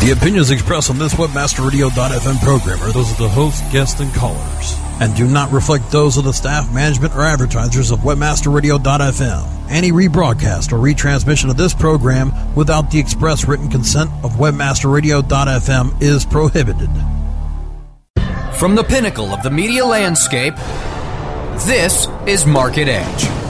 The opinions expressed on this WebmasterRadio.fm program are those of the host, guests, and callers, and do not reflect those of the staff, management, or advertisers of WebmasterRadio.fm. Any rebroadcast or retransmission of this program without the express written consent of WebmasterRadio.fm is prohibited. From the pinnacle of the media landscape, this is Market Edge.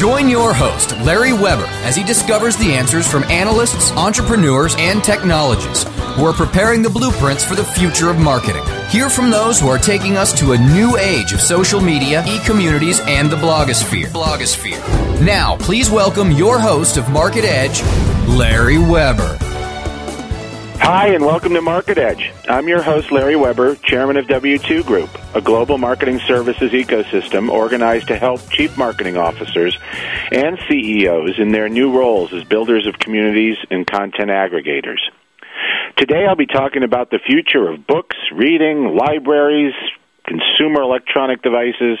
Join your host, Larry Weber, as he discovers the answers from analysts, entrepreneurs, and technologists who are preparing the blueprints for the future of marketing. Hear from those who are taking us to a new age of social media, e communities, and the blogosphere. Blogosphere. Now, please welcome your host of Market Edge, Larry Weber. Hi, and welcome to Market Edge. I'm your host, Larry Weber, chairman of W2 Group, a global marketing services ecosystem organized to help chief marketing officers and CEOs in their new roles as builders of communities and content aggregators. Today, I'll be talking about the future of books, reading, libraries, consumer electronic devices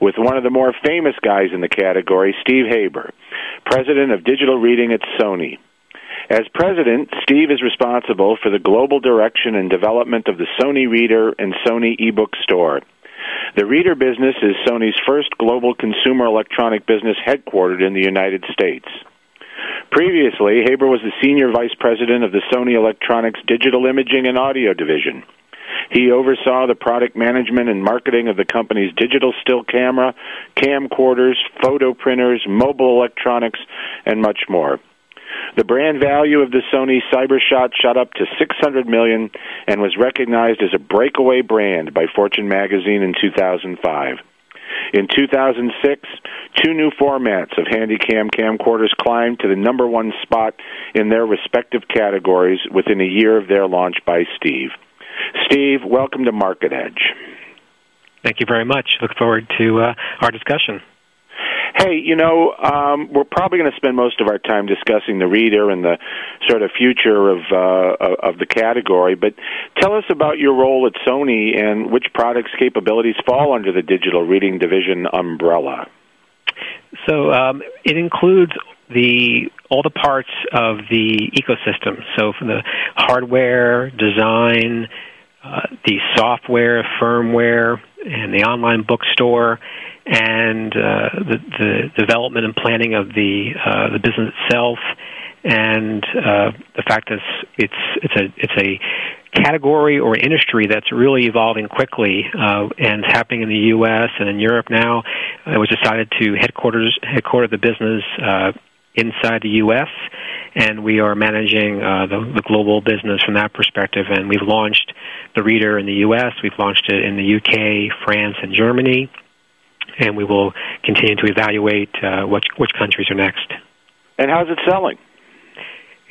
with one of the more famous guys in the category, Steve Haber, president of digital reading at Sony. As president, Steve is responsible for the global direction and development of the Sony Reader and Sony eBook Store. The Reader business is Sony's first global consumer electronic business headquartered in the United States. Previously, Haber was the senior vice president of the Sony Electronics Digital Imaging and Audio division. He oversaw the product management and marketing of the company's digital still camera, camcorders, photo printers, mobile electronics, and much more. The brand value of the Sony CyberShot shot up to 600 million and was recognized as a breakaway brand by Fortune magazine in 2005. In 2006, two new formats of Handycam camcorders climbed to the number one spot in their respective categories within a year of their launch by Steve. Steve, welcome to Market Edge. Thank you very much. Look forward to uh, our discussion. Hey, you know, um, we're probably going to spend most of our time discussing the reader and the sort of future of uh, of the category. But tell us about your role at Sony and which products' capabilities fall under the digital reading division umbrella. So um, it includes the all the parts of the ecosystem. So from the hardware, design, uh, the software, firmware, and the online bookstore and uh, the, the development and planning of the uh, the business itself, and uh, the fact that it's it's a it's a category or industry that's really evolving quickly uh, and it's happening in the U.S. and in Europe now. It was decided to headquarters headquarter the business uh, inside the U.S. and we are managing uh, the, the global business from that perspective. And we've launched the reader in the U.S. We've launched it in the U.K., France, and Germany and we will continue to evaluate uh, which, which countries are next. And how's it selling?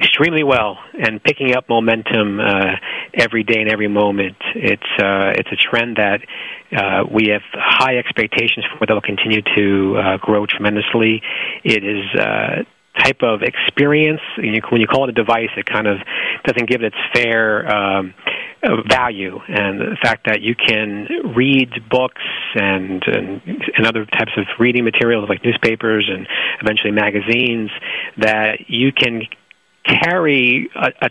Extremely well, and picking up momentum uh, every day and every moment. It's uh, it's a trend that uh, we have high expectations for that will continue to uh, grow tremendously. It is uh, type of experience. When you call it a device, it kind of doesn't give it its fair um, value. And the fact that you can read books and, and and other types of reading materials like newspapers and eventually magazines, that you can carry a,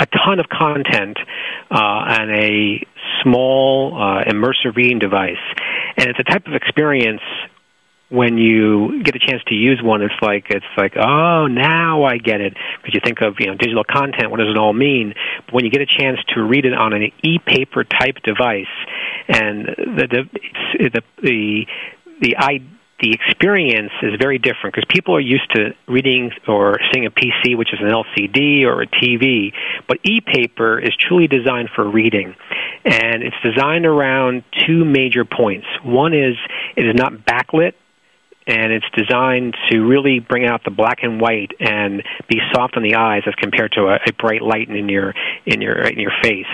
a ton of content uh, on a small uh, immersive reading device, and it's a type of experience when you get a chance to use one, it's like it's like oh now I get it because you think of you know digital content. What does it all mean? But when you get a chance to read it on an e-paper type device, and the the the the, the I, the experience is very different because people are used to reading or seeing a PC, which is an LCD or a TV, but e-paper is truly designed for reading, and it's designed around two major points. One is it is not backlit and it's designed to really bring out the black and white and be soft on the eyes as compared to a, a bright light in your in your in your face.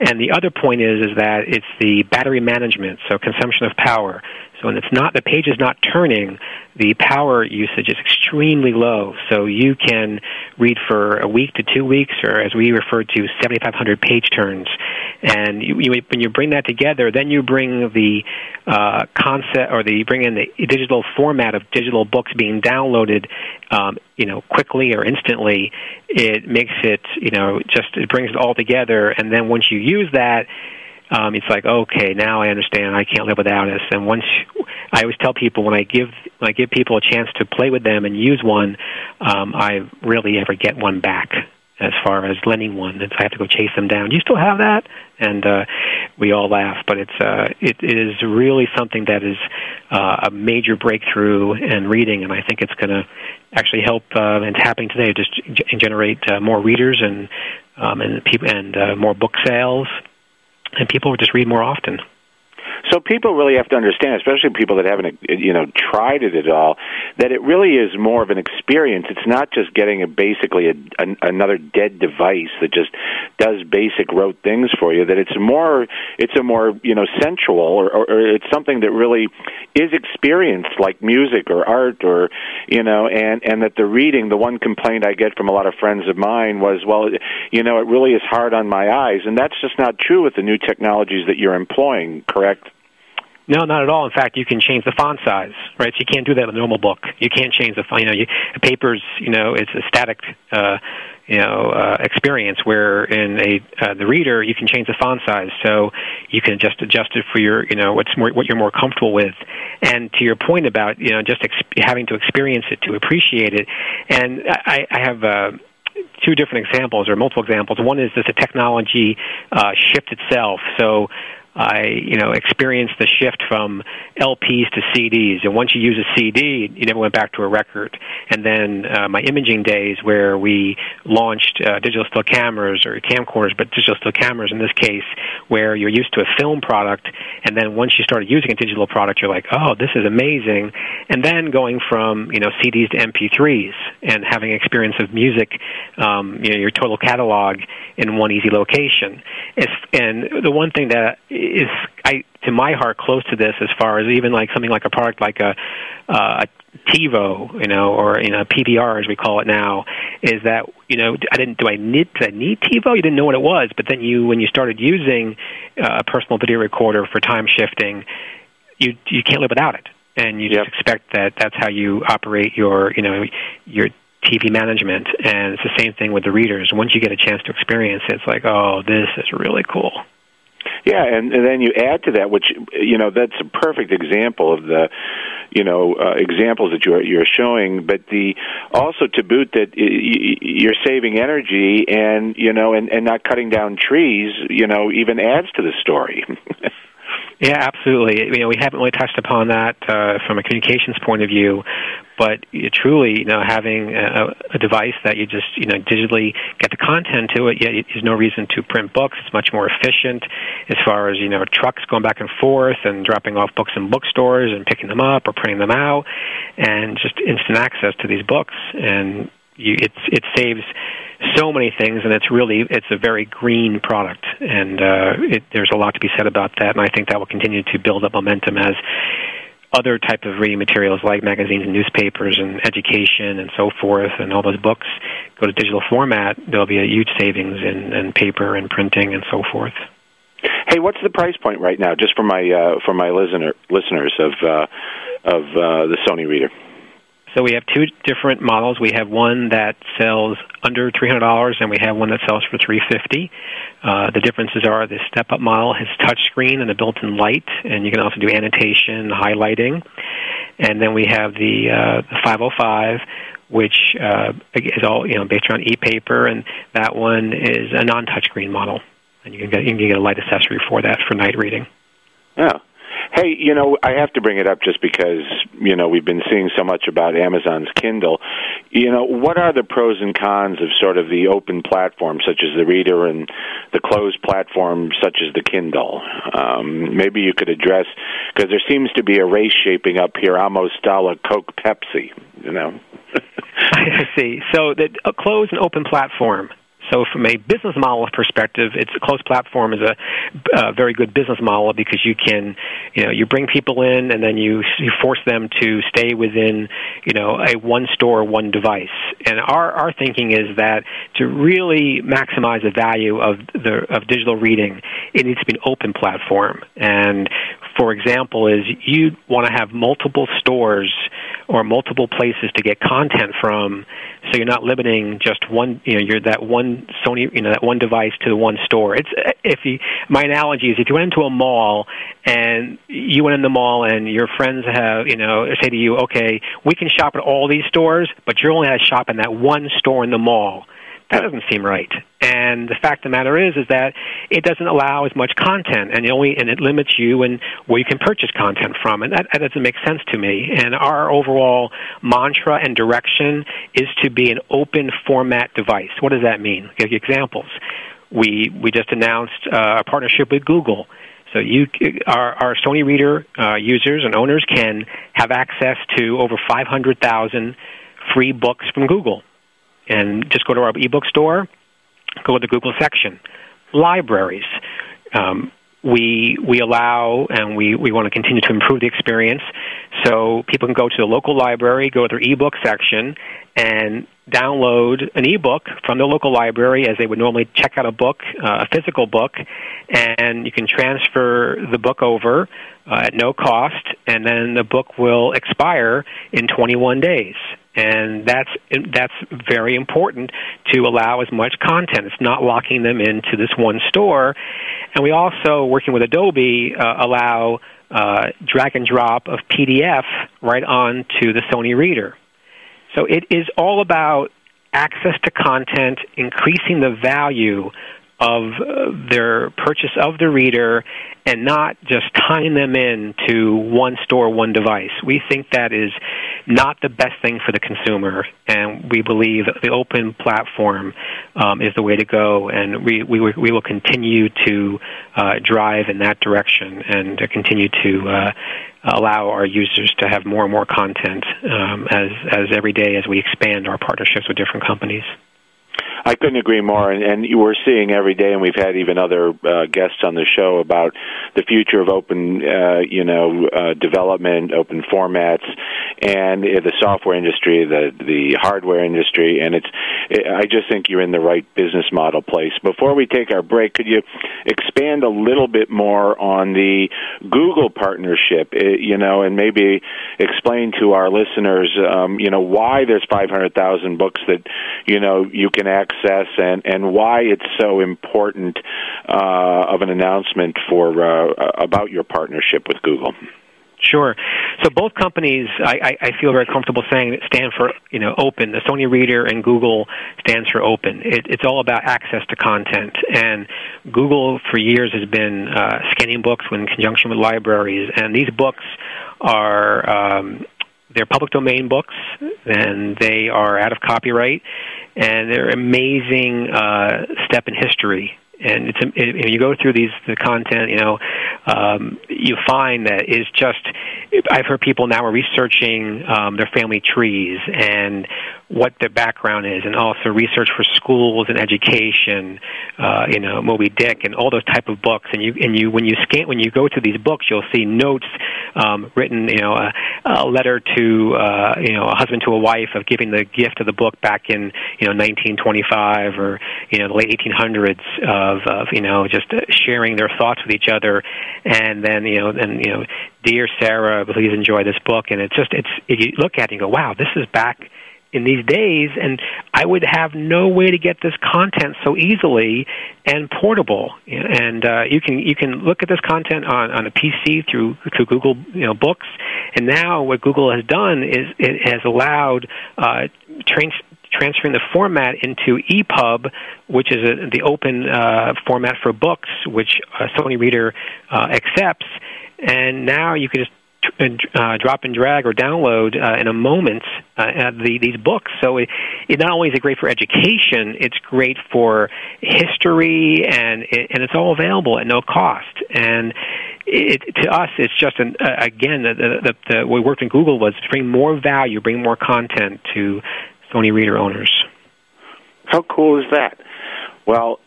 And the other point is is that it's the battery management, so consumption of power. So when it's not the page is not turning, the power usage is extremely low. So you can read for a week to two weeks, or as we refer to, 7,500 page turns. And you, you, when you bring that together, then you bring the uh, concept or the bring in the digital format of digital books being downloaded, um, you know, quickly or instantly. It makes it, you know, just it brings it all together. And then once you use that um, it's like okay, now I understand. I can't live without this. And once I always tell people when I give when I give people a chance to play with them and use one, um, I rarely ever get one back. As far as lending one, I have to go chase them down. Do you still have that? And uh, we all laugh, but it's uh, it, it is really something that is uh, a major breakthrough in reading, and I think it's going to actually help. Uh, and it's happening today, just g- generate uh, more readers and um, and people and uh, more book sales and people would just read more often. So people really have to understand, especially people that haven't, you know, tried it at all, that it really is more of an experience. It's not just getting a basically a, an, another dead device that just does basic rote things for you. That it's more, it's a more, you know, sensual, or, or, or it's something that really is experienced, like music or art, or you know, and and that the reading. The one complaint I get from a lot of friends of mine was, well, you know, it really is hard on my eyes, and that's just not true with the new technologies that you're employing. Correct? No, not at all. In fact, you can change the font size, right? So you can't do that with a normal book. You can't change the font. You know, you, papers. You know, it's a static. Uh, you know, uh, experience where in a uh, the reader you can change the font size, so you can just adjust it for your, you know, what's more what you're more comfortable with. And to your point about you know just ex- having to experience it to appreciate it, and I, I have. Uh, two different examples or multiple examples. One is that the technology uh, shift itself. So I, you know, experienced the shift from LPs to CDs. And once you use a CD, you never went back to a record. And then uh, my imaging days, where we launched uh, digital still cameras or camcorders, but digital still cameras in this case, where you're used to a film product, and then once you started using a digital product, you're like, oh, this is amazing. And then going from you know CDs to MP3s and having experience of music, um, you know, your total catalog in one easy location. And the one thing that is I to my heart close to this as far as even like something like a product like a uh, a TiVo, you know, or you know PVR as we call it now, is that you know I didn't do I need did I need TiVo? You didn't know what it was, but then you when you started using uh, a personal video recorder for time shifting, you you can't live without it, and you just expect that that's how you operate your you know your TV management, and it's the same thing with the readers. Once you get a chance to experience it, it's like, oh, this is really cool. Yeah, and, and then you add to that, which you know that's a perfect example of the, you know, uh, examples that you're you're showing. But the also to boot that you're saving energy and you know and and not cutting down trees, you know, even adds to the story. Yeah, absolutely. You know, we haven't really touched upon that uh, from a communications point of view, but truly, you know, having a, a device that you just, you know, digitally get the content to it, yet there's no reason to print books. It's much more efficient as far as, you know, trucks going back and forth and dropping off books in bookstores and picking them up or printing them out, and just instant access to these books. And you, it's, it saves so many things, and it's really it's a very green product, and uh, it, there's a lot to be said about that, and I think that will continue to build up momentum as other type of reading materials like magazines and newspapers and education and so forth and all those books go to digital format, there'll be a huge savings in, in paper and printing and so forth. Hey, what's the price point right now, just for my uh, for my listener listeners of uh, of uh, the Sony Reader? So we have two different models. We have one that sells under $300, and we have one that sells for 350. Uh, the differences are the step-up model has touchscreen and a built-in light, and you can also do annotation, highlighting. And then we have the, uh, the 505, which uh, is all you know based around e-paper, and that one is a non-touchscreen model, and you can get you can get a light accessory for that for night reading. Yeah. Hey, you know, I have to bring it up just because, you know, we've been seeing so much about Amazon's Kindle. You know, what are the pros and cons of sort of the open platform, such as the Reader, and the closed platform, such as the Kindle? Um, maybe you could address, because there seems to be a race shaping up here, almost a la Coke Pepsi, you know? I see. So, the, closed and open platform So, from a business model perspective, it's a closed platform is a, a very good business model because you can, you know, you bring people in and then you you force them to stay within, you know, a one store, one device. And our our thinking is that to really maximize the value of the of digital reading, it needs to be an open platform. And for example, is you want to have multiple stores or multiple places to get content from, so you're not limiting just one. You know, you're that one Sony, you know, that one device to the one store. It's if you. My analogy is if you went into a mall and you went in the mall and your friends have, you know, say to you, okay, we can shop at all these stores, but you're only going to shop in that one store in the mall that doesn't seem right. And the fact of the matter is, is that it doesn't allow as much content, and it only and it limits you and where you can purchase content from, and that, that doesn't make sense to me. And our overall mantra and direction is to be an open format device. What does that mean? Give you examples. We we just announced uh, a partnership with Google. So you, our, our Sony Reader uh, users and owners can have access to over 500,000 free books from Google and just go to our ebook store, go to the Google section. Libraries. Um, we we allow and we, we want to continue to improve the experience. So people can go to the local library, go to their ebook section, and download an ebook from their local library as they would normally check out a book, uh, a physical book, and you can transfer the book over uh, at no cost, and then the book will expire in 21 days and that's that's very important to allow as much content. It's not locking them into this one store, and we also working with Adobe uh, allow uh, drag and drop of PDF right onto the Sony Reader. So it is all about access to content, increasing the value of uh, their purchase of the reader and not just tying them in to one store, one device. We think that is not the best thing for the consumer, and we believe the open platform um, is the way to go, and we, we, we will continue to uh, drive in that direction and continue to uh, allow our users to have more and more content um, as, as every day as we expand our partnerships with different companies. I couldn't agree more, and, and we're seeing every day, and we've had even other uh, guests on the show about the future of open, uh, you know, uh, development, open formats, and uh, the software industry, the the hardware industry, and it's. It, I just think you're in the right business model place. Before we take our break, could you expand a little bit more on the Google partnership? It, uh, you know, and maybe explain to our listeners, um, you know, why there's 500,000 books that you know you can access and, and why it's so important uh, of an announcement for uh, about your partnership with Google. Sure. So both companies, I, I feel very comfortable saying, stand for you know open. The Sony Reader and Google stands for open. It, it's all about access to content, and Google for years has been uh, scanning books in conjunction with libraries, and these books are um, they're public domain books, and they are out of copyright, and they're amazing uh, step in history. And it's it, you go through these the content you know um, you find that it's just I've heard people now are researching um, their family trees and what their background is, and also research for schools and education, uh, you know, Moby Dick and all those type of books. And you and you when you scan when you go to these books, you'll see notes um, written, you know, a, a letter to uh, you know a husband to a wife of giving the gift of the book back in you know 1925 or you know the late 1800s of, of you know just sharing their thoughts with each other, and then you know and you know dear Sarah, please enjoy this book. And it's just it's you look at it and you go, wow, this is back in these days, and I would have no way to get this content so easily and portable. And uh, you can you can look at this content on, on a PC through through Google you know Books, and now what Google has done is it has allowed uh, trans- transferring the format into EPUB, which is a, the open uh, format for books, which Sony Reader uh, accepts. And now you can just uh, drop and drag or download uh, in a moment uh, the, these books. So it, it not only is it great for education, it's great for history, and it, and it's all available at no cost. And it, to us, it's just an uh, again the, the, the, the we worked in Google was to bring more value, bring more content to Sony Reader owners. How cool is that? Well,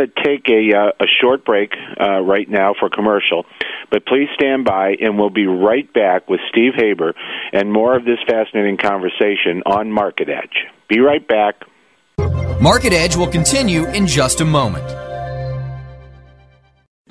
to take a, uh, a short break uh, right now for commercial, but please stand by and we'll be right back with Steve Haber and more of this fascinating conversation on Market Edge. Be right back. Market Edge will continue in just a moment.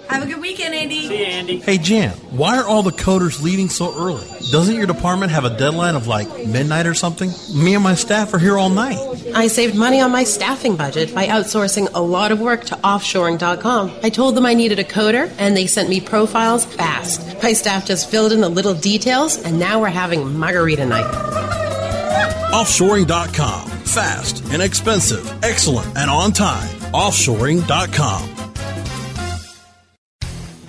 Have a good weekend, Andy. See you, Andy. Hey, Jan, why are all the coders leaving so early? Doesn't your department have a deadline of like midnight or something? Me and my staff are here all night. I saved money on my staffing budget by outsourcing a lot of work to offshoring.com. I told them I needed a coder, and they sent me profiles fast. My staff just filled in the little details, and now we're having margarita night. Offshoring.com. Fast, inexpensive, excellent, and on time. Offshoring.com.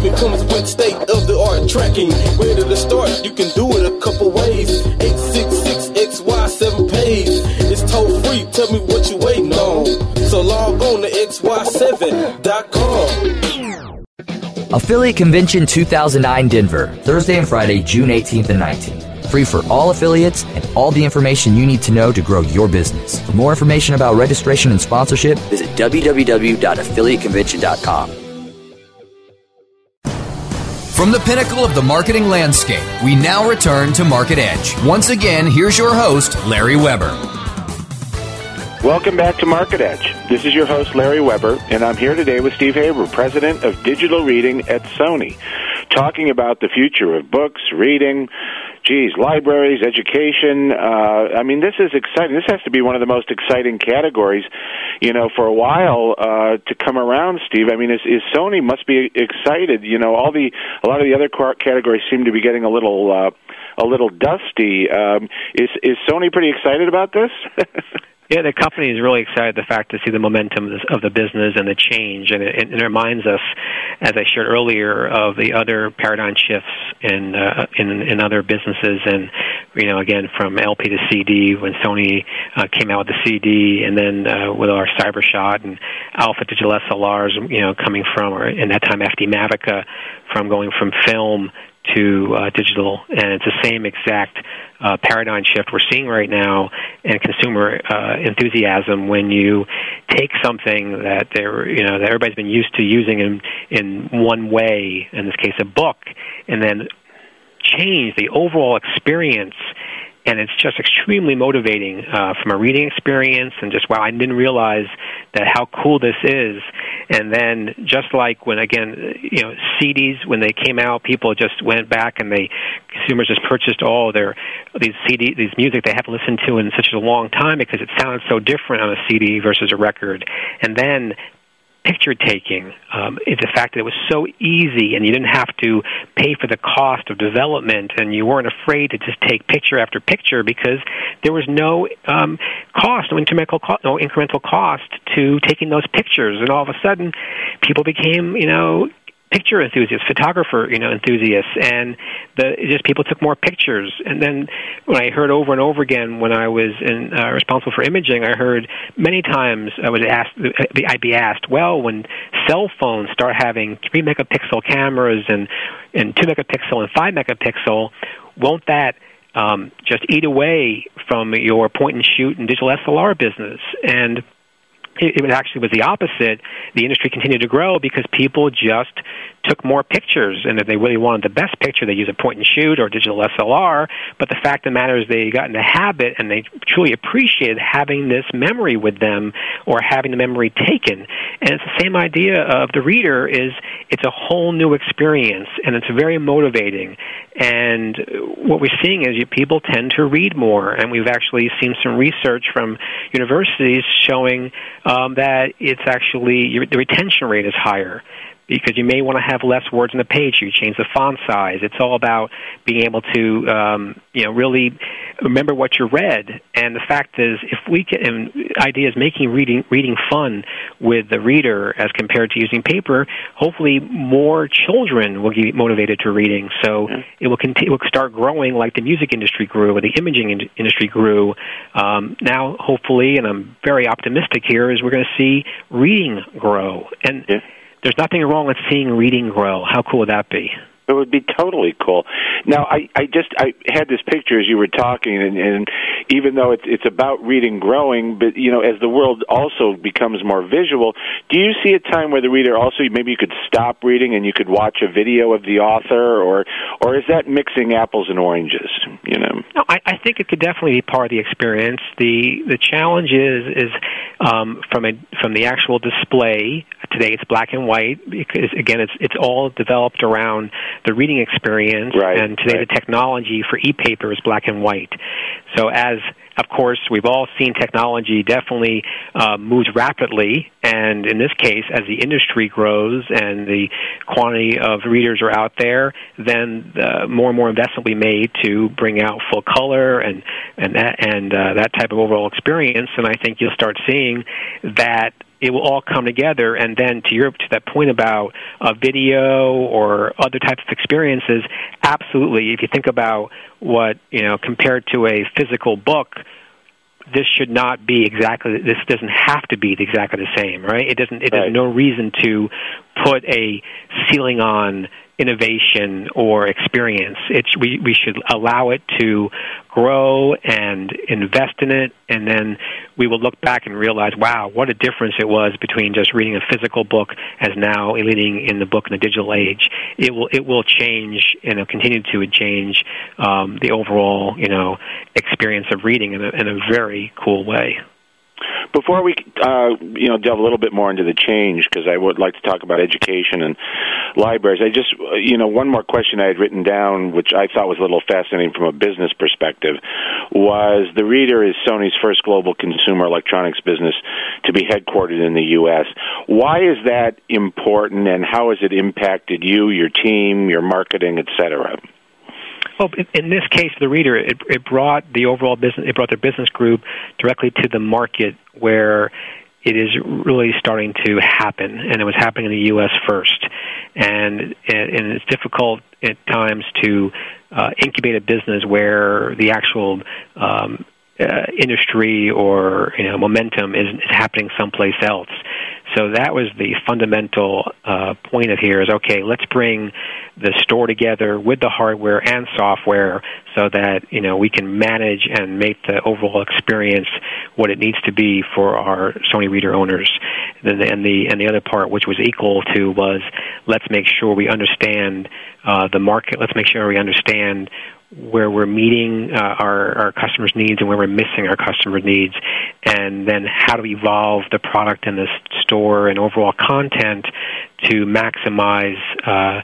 Even comes with state of the art tracking. Where to start? You can do it a couple ways. 866 XY7 pays. It's toll free. Tell me what you waiting on. So log on to XY7.com. Affiliate Convention 2009 Denver, Thursday and Friday, June 18th and 19th. Free for all affiliates and all the information you need to know to grow your business. For more information about registration and sponsorship, visit www.affiliateconvention.com. From the pinnacle of the marketing landscape, we now return to Market Edge. Once again, here's your host, Larry Weber. Welcome back to Market Edge. This is your host, Larry Weber, and I'm here today with Steve Haber, President of Digital Reading at Sony, talking about the future of books, reading, geez, libraries, education. Uh, I mean, this is exciting. This has to be one of the most exciting categories, you know, for a while uh, to come around. Steve, I mean, is, is Sony must be excited. You know, all the a lot of the other categories seem to be getting a little uh, a little dusty. Um, is is Sony pretty excited about this? Yeah, the company is really excited the fact to see the momentum of the business and the change, and it, it reminds us, as I shared earlier, of the other paradigm shifts in uh, in in other businesses, and you know, again from LP to CD when Sony uh, came out with the CD, and then uh, with our CyberShot and Alpha Digital SLRs, you know, coming from, or in that time FD Mavica, from going from film to uh, digital, and it's the same exact uh, paradigm shift we're seeing right now in consumer uh, enthusiasm. When you take something that they're you know that everybody's been used to using in in one way, in this case a book, and then change the overall experience and it's just extremely motivating uh, from a reading experience and just wow I didn't realize that how cool this is. And then just like when again you know CDs when they came out people just went back and they consumers just purchased all their these CD these music they haven't listened to in such a long time because it sounded so different on a CD versus a record. And then picture taking um, is the fact that it was so easy and you didn't have to pay for the cost of development and you weren't afraid to just take picture after picture because there was no um, cost, no incremental, cost, no incremental cost to taking those pictures. And all of a sudden, people became, you know, picture enthusiasts, photographer, you know, enthusiasts, and the just people took more pictures. And then when I heard over and over again when I was in, uh, responsible for imaging, I heard many times I was asked, I'd be asked, well, when cell phones start having three megapixel cameras and and two megapixel and five megapixel, won't that um, just eat away from your point and shoot and digital SLR business? And it, it actually was the opposite. The industry continued to grow because people just took more pictures, and if they really wanted the best picture, they use a point and shoot or digital SLR. But the fact of the matter is, they got in the habit, and they truly appreciated having this memory with them or having the memory taken. And it's the same idea of the reader is it's a whole new experience, and it's very motivating. And what we're seeing is people tend to read more, and we've actually seen some research from universities showing um, that it's actually the retention rate is higher because you may want to have less words on the page. You change the font size. It's all about being able to, um, you know, really remember what you read. And the fact is, if we can, and idea is making reading reading fun with the reader as compared to using paper. Hopefully, more children will get motivated to reading. So it will continue, it will start growing like the music industry grew or the imaging in- industry grew. Um, now, hopefully, and I'm very optimistic here, is we're going to see reading grow and. Yeah there's nothing wrong with seeing reading grow. How cool would that be? It would be totally cool. Now, I, I just I had this picture as you were talking, and, and even though it's it's about reading growing, but you know, as the world also becomes more visual, do you see a time where the reader also maybe you could stop reading and you could watch a video of the author, or or is that mixing apples and oranges? You know, no, I, I think it could definitely be part of the experience. the The challenge is is um, from a from the actual display. Today, it's black and white because again, it's it's all developed around the reading experience, right, and today right. the technology for e-paper is black and white. So as of course, we've all seen technology definitely uh, moves rapidly, and in this case, as the industry grows and the quantity of readers are out there, then uh, more and more investment will be made to bring out full color and and that and uh, that type of overall experience. And I think you'll start seeing that it will all come together. And then to your to that point about a video or other types of experiences absolutely. If you think about what you know compared to a physical book this should not be exactly this doesn't have to be exactly the same right? It doesn't it, right. there's no reason to put a ceiling on innovation or experience. We, we should allow it to grow and invest in it, and then we will look back and realize, wow, what a difference it was between just reading a physical book as now reading in the book in the digital age. It will it will change and it'll continue to change um, the overall you know experience of reading in a, in a very cool way. Before we, uh, you know, delve a little bit more into the change, because I would like to talk about education and libraries. I just, uh, you know, one more question I had written down, which I thought was a little fascinating from a business perspective, was the reader is Sony's first global consumer electronics business to be headquartered in the U.S. Why is that important, and how has it impacted you, your team, your marketing, et cetera? Well, in this case, the reader it, it brought the overall business, it brought their business group directly to the market where it is really starting to happen, and it was happening in the U.S. first, and and it's difficult at times to uh, incubate a business where the actual um, uh, industry or you know momentum is, is happening someplace else. So that was the fundamental uh, point of here is okay, let's bring the store together with the hardware and software so that you know we can manage and make the overall experience what it needs to be for our Sony reader owners. And the and the, and the other part, which was equal to, was let's make sure we understand uh, the market. Let's make sure we understand where we're meeting uh, our, our customers' needs and where we're missing our customer needs, and then how to evolve the product in the store and overall content to maximize uh,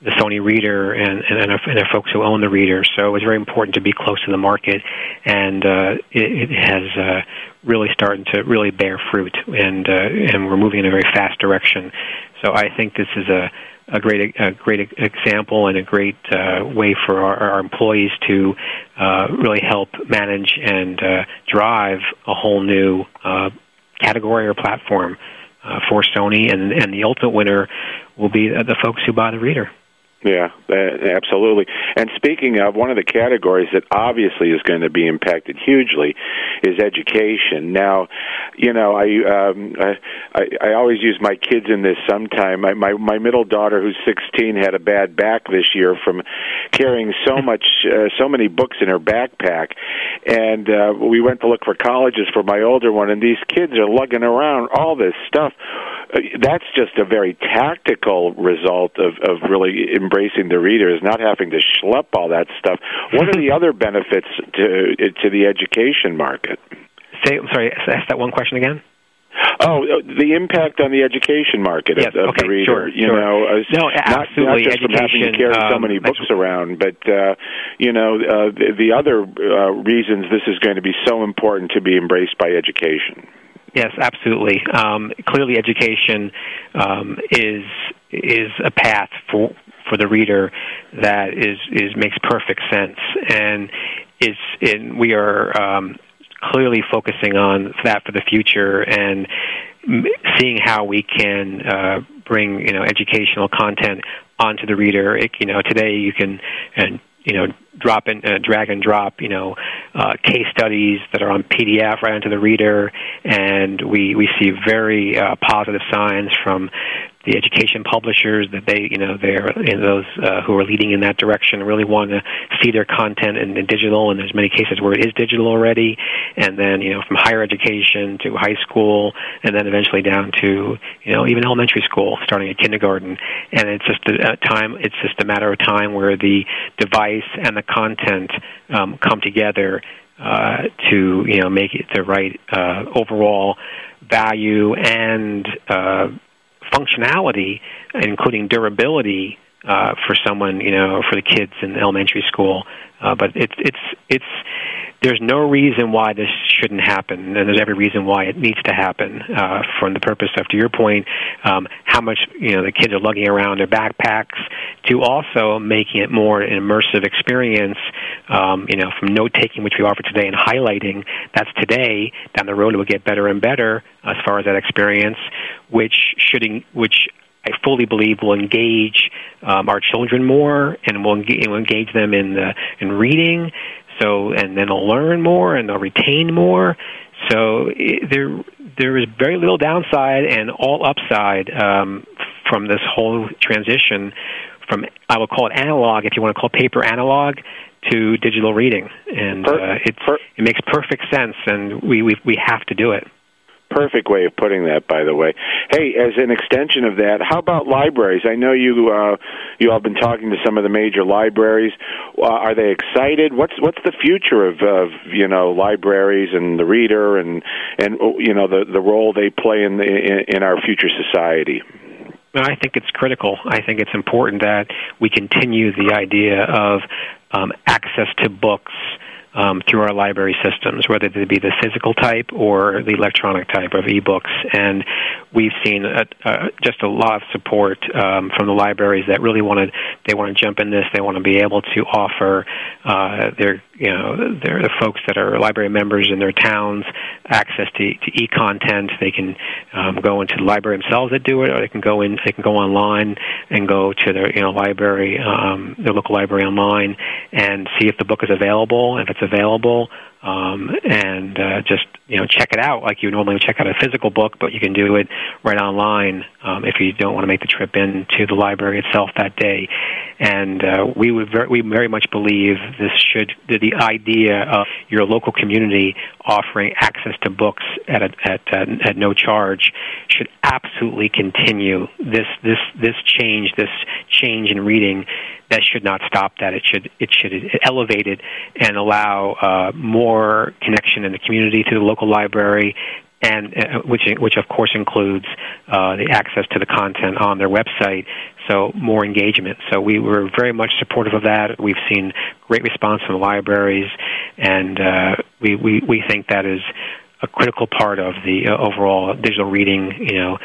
the Sony reader and, and, and, the folks who own the reader. So it was very important to be close to the market, and uh, it, it has uh, really started to really bear fruit, and uh, and we're moving in a very fast direction. So I think this is a a great a great example and a great uh, way for our, our employees to uh, really help manage and uh, drive a whole new uh, category or platform uh, for Sony, and and the ultimate winner will be the folks who buy the reader. Yeah, absolutely. And speaking of, one of the categories that obviously is going to be impacted hugely is education. Now, you know, I um, I, I always use my kids in this. Sometime, my, my my middle daughter, who's 16, had a bad back this year from carrying so much, uh, so many books in her backpack, and uh, we went to look for colleges for my older one, and these kids are lugging around all this stuff. Uh, that's just a very tactical result of of really embracing the reader is not having to schlep all that stuff. What are the other benefits to to the education market? Say, I'm sorry, ask that one question again. Oh, uh, the impact on the education market yes, of, of okay, the reader. Sure, you sure. know, no, not, absolutely. not just education, from having to carry so um, many books around, but uh, you know, uh, the, the other uh, reasons this is going to be so important to be embraced by education. Yes, absolutely. Um, clearly, education um, is is a path for for the reader that is is makes perfect sense, and is in we are um, clearly focusing on that for the future and seeing how we can uh, bring you know educational content onto the reader. It, you know, today you can and you know drop and uh, drag and drop you know uh, case studies that are on PDF right onto the reader, and we we see very uh, positive signs from the education publishers that they, you know, they're in those uh, who are leading in that direction really want to see their content in, in digital, and there's many cases where it is digital already, and then you know from higher education to high school, and then eventually down to you know even elementary school, starting at kindergarten, and it's just a time, it's just a matter of time where the device and the content um, come together uh, to you know make it the right uh, overall value and uh, functionality, including durability, uh, for someone, you know, for the kids in elementary school. Uh, but it's it's it's there's no reason why this shouldn't happen, and there's every reason why it needs to happen. Uh, from the purpose of, to your point, um, how much you know the kids are lugging around their backpacks, to also making it more an immersive experience. Um, you know, from note taking, which we offer today, and highlighting. That's today. Down the road, it will get better and better as far as that experience, which should which I fully believe will engage um, our children more and will engage, will engage them in the in reading. So and then they'll learn more and they'll retain more. So it, there there is very little downside and all upside um, from this whole transition from I will call it analog if you want to call paper analog to digital reading, and uh, it it makes perfect sense, and we we we have to do it perfect way of putting that by the way. Hey as an extension of that how about libraries? I know you uh you all have been talking to some of the major libraries. Uh, are they excited? What's what's the future of of you know libraries and the reader and and you know the the role they play in the in, in our future society? I think it's critical. I think it's important that we continue the idea of um, access to books um, through our library systems, whether they be the physical type or the electronic type of ebooks. And we've seen a, a, just a lot of support um, from the libraries that really want to they want to jump in this. They want to be able to offer uh, their you know their the folks that are library members in their towns access to, to e content. They can um, go into the library themselves that do it, or they can go in they can go online and go to their you know library um, their local library online and see if the book is available. If it's available, um, and uh, just you know check it out like you normally would check out a physical book, but you can do it right online um, if you don't want to make the trip into the library itself that day. And uh, we would ver- we very much believe this should the, idea of your local community offering access to books at a, at uh, at no charge should absolutely continue. This this this change this change in reading that should not stop that. It should it should elevate it and allow uh, more connection in the community to the local library, and uh, which which of course includes uh, the access to the content on their website. So more engagement. So we were very much supportive of that. We've seen great response from the libraries, and uh, we, we we think that is a critical part of the uh, overall digital reading, you know,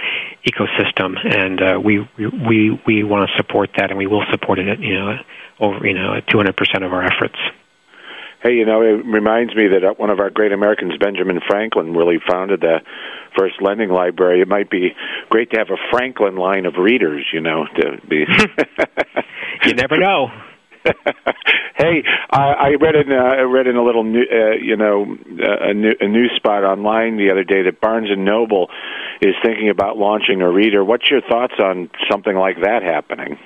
ecosystem, and uh, we we we want to support that, and we will support it, you know, over you know, 200 percent of our efforts. Hey, you know, it reminds me that uh, one of our great Americans, Benjamin Franklin, really founded the first lending library. It might be great to have a Franklin line of readers, you know, to be. you never know. hey, I, I read in uh, I read in a little new, uh, you know uh, a, new, a news spot online the other day that Barnes and Noble is thinking about launching a reader. What's your thoughts on something like that happening?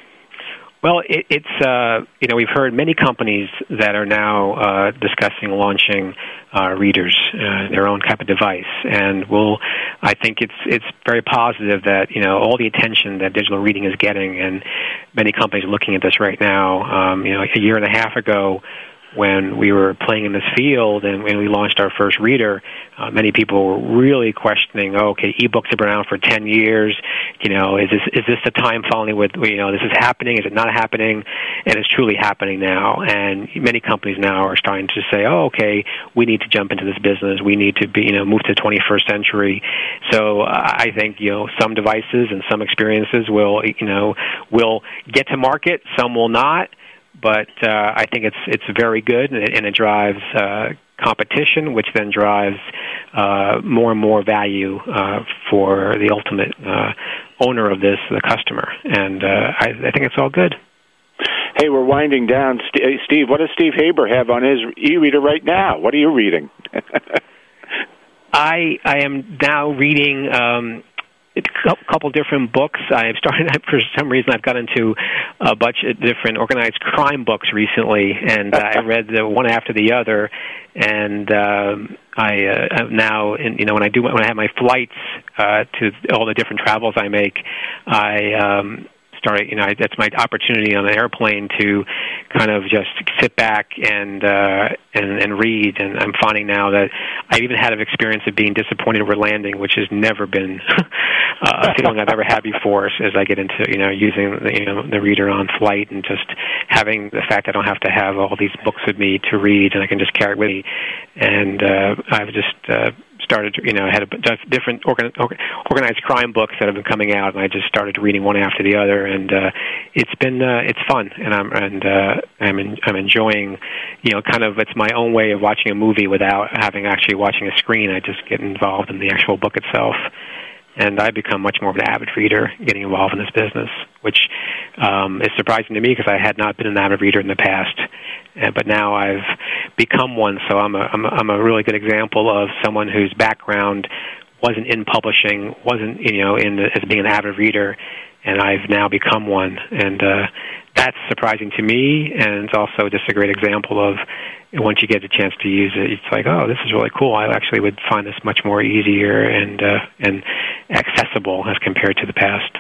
Well, it, it's uh, you know we've heard many companies that are now uh, discussing launching uh, readers, uh, their own type of device, and we'll. I think it's it's very positive that you know all the attention that digital reading is getting, and many companies are looking at this right now. Um, you know, a year and a half ago, when we were playing in this field and when we launched our first reader, uh, many people were really questioning, oh, okay, ebooks have been around for 10 years. You know, is this, is this the time finally with, you know, this is happening? Is it not happening? And it's truly happening now. And many companies now are starting to say, oh, okay, we need to jump into this business. We need to be, you know, move to the 21st century. So uh, I think, you know, some devices and some experiences will, you know, will get to market. Some will not but uh, I think it's it's very good, and it, and it drives uh, competition, which then drives uh, more and more value uh, for the ultimate uh, owner of this, the customer. And uh, I, I think it's all good. Hey, we're winding down. Steve, what does Steve Haber have on his e-reader right now? What are you reading? I I am now reading um, a couple different books. I've started for some reason I've got into a bunch of different organized crime books recently, and I read the one after the other. And um, I uh, now, in, you know, when I do when I have my flights uh, to all the different travels I make, I um, start you know that's my opportunity on an airplane to kind of just sit back and uh and and read. And I'm finding now that I even had an experience of being disappointed over landing which has never been a feeling I've ever had before as I get into you know using the, you know the reader on flight and just having the fact I don't have to have all these books with me to read and I can just carry it with me. And uh I've just uh started, you know, had a different organ, organized crime books that have been coming out, and I just started reading one after the other, and uh, it's been uh, it's fun, and I'm and uh, I'm in, I'm enjoying, you know, kind of it's my own way of watching a movie without having actually watching a screen. I just get involved in the actual book itself and I've become much more of an avid reader, getting involved in this business, which um, is surprising to me because I had not been an avid reader in the past, uh, but now I've become one. So I'm a, I'm a I'm a really good example of someone whose background wasn't in publishing, wasn't you know in the, as being an avid reader, and I've now become one, and uh, that's surprising to me, and it's also just a great example of once you get a chance to use it, it's like, oh, this is really cool. I actually would find this much more easier and uh, and accessible as compared to the past.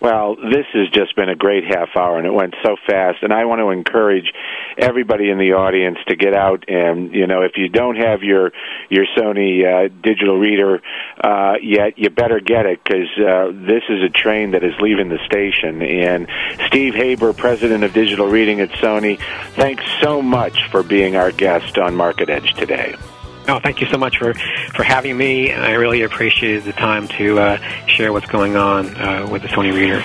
Well, this has just been a great half hour, and it went so fast. And I want to encourage everybody in the audience to get out and, you know, if you don't have your your Sony uh, digital reader uh, yet, you better get it because uh, this is a train that is leaving the station. And Steve Haber, president of digital reading at Sony, thanks so much for being our guest on Market Edge today. Oh, thank you so much for, for having me. I really appreciated the time to uh, share what's going on uh, with the Sony Reader.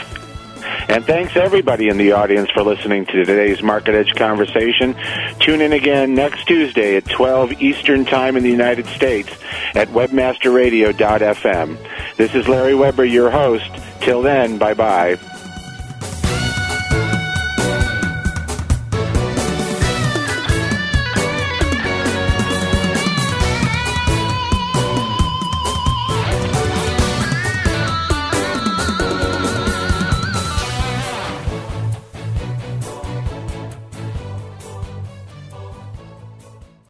And thanks everybody in the audience for listening to today's Market Edge conversation. Tune in again next Tuesday at 12 Eastern Time in the United States at webmasterradio.fm. This is Larry Weber, your host. Till then, bye bye.